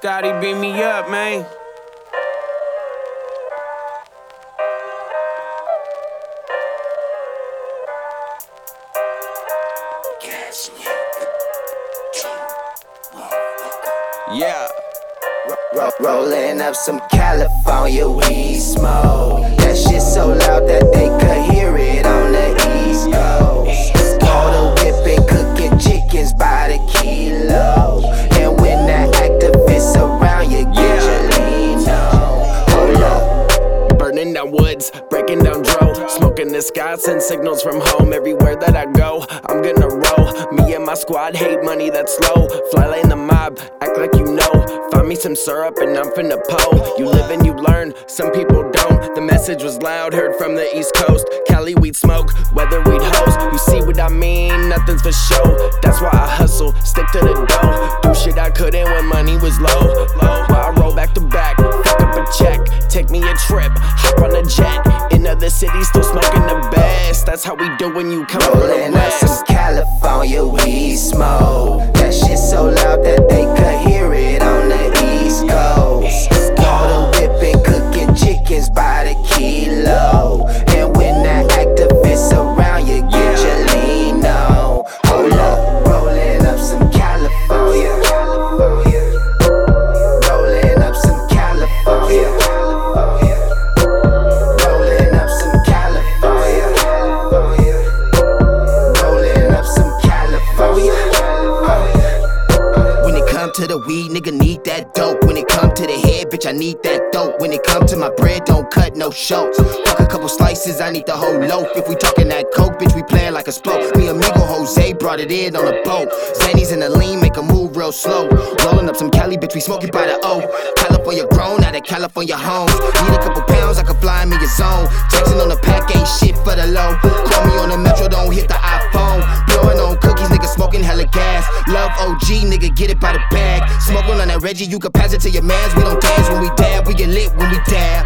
Scotty, beat me up, man. Yeah. Ro- rolling up some California weed smoke. That shit so loud that they could hear down woods, breaking down dro. Smoking the sky, send signals from home everywhere that I go. I'm gonna roll. Me and my squad hate money that's low. Fly lane the mob, act like you know. Find me some syrup and I'm finna pull. You live and you learn, some people don't. The message was loud, heard from the East Coast. Cali weed smoke, weather weed hoes. You see what I mean? Nothing's for show. That's why I hustle, stick to the dough. Do shit I couldn't when money was low. Low. Still smoking the best. That's how we do when you come Rolling up some. California weed smoke. Weed, nigga need that dope. When it come to the head, bitch, I need that dope. When it come to my bread, don't cut no show. Fuck a couple slices, I need the whole loaf. If we talking that coke, bitch, we playing like a spoke. Me amigo Jose brought it in on a boat. Zannies in the lean, make a move real slow. Rolling up some Cali, bitch, we smoking by the O. California grown, out of California homes. Need a couple pounds, I can fly me a zone. Texting on the pack ain't shit Love OG, nigga, get it by the bag. Smoking on that Reggie, you can pass it to your mans. We don't dance when we dab, we get lit when we dab.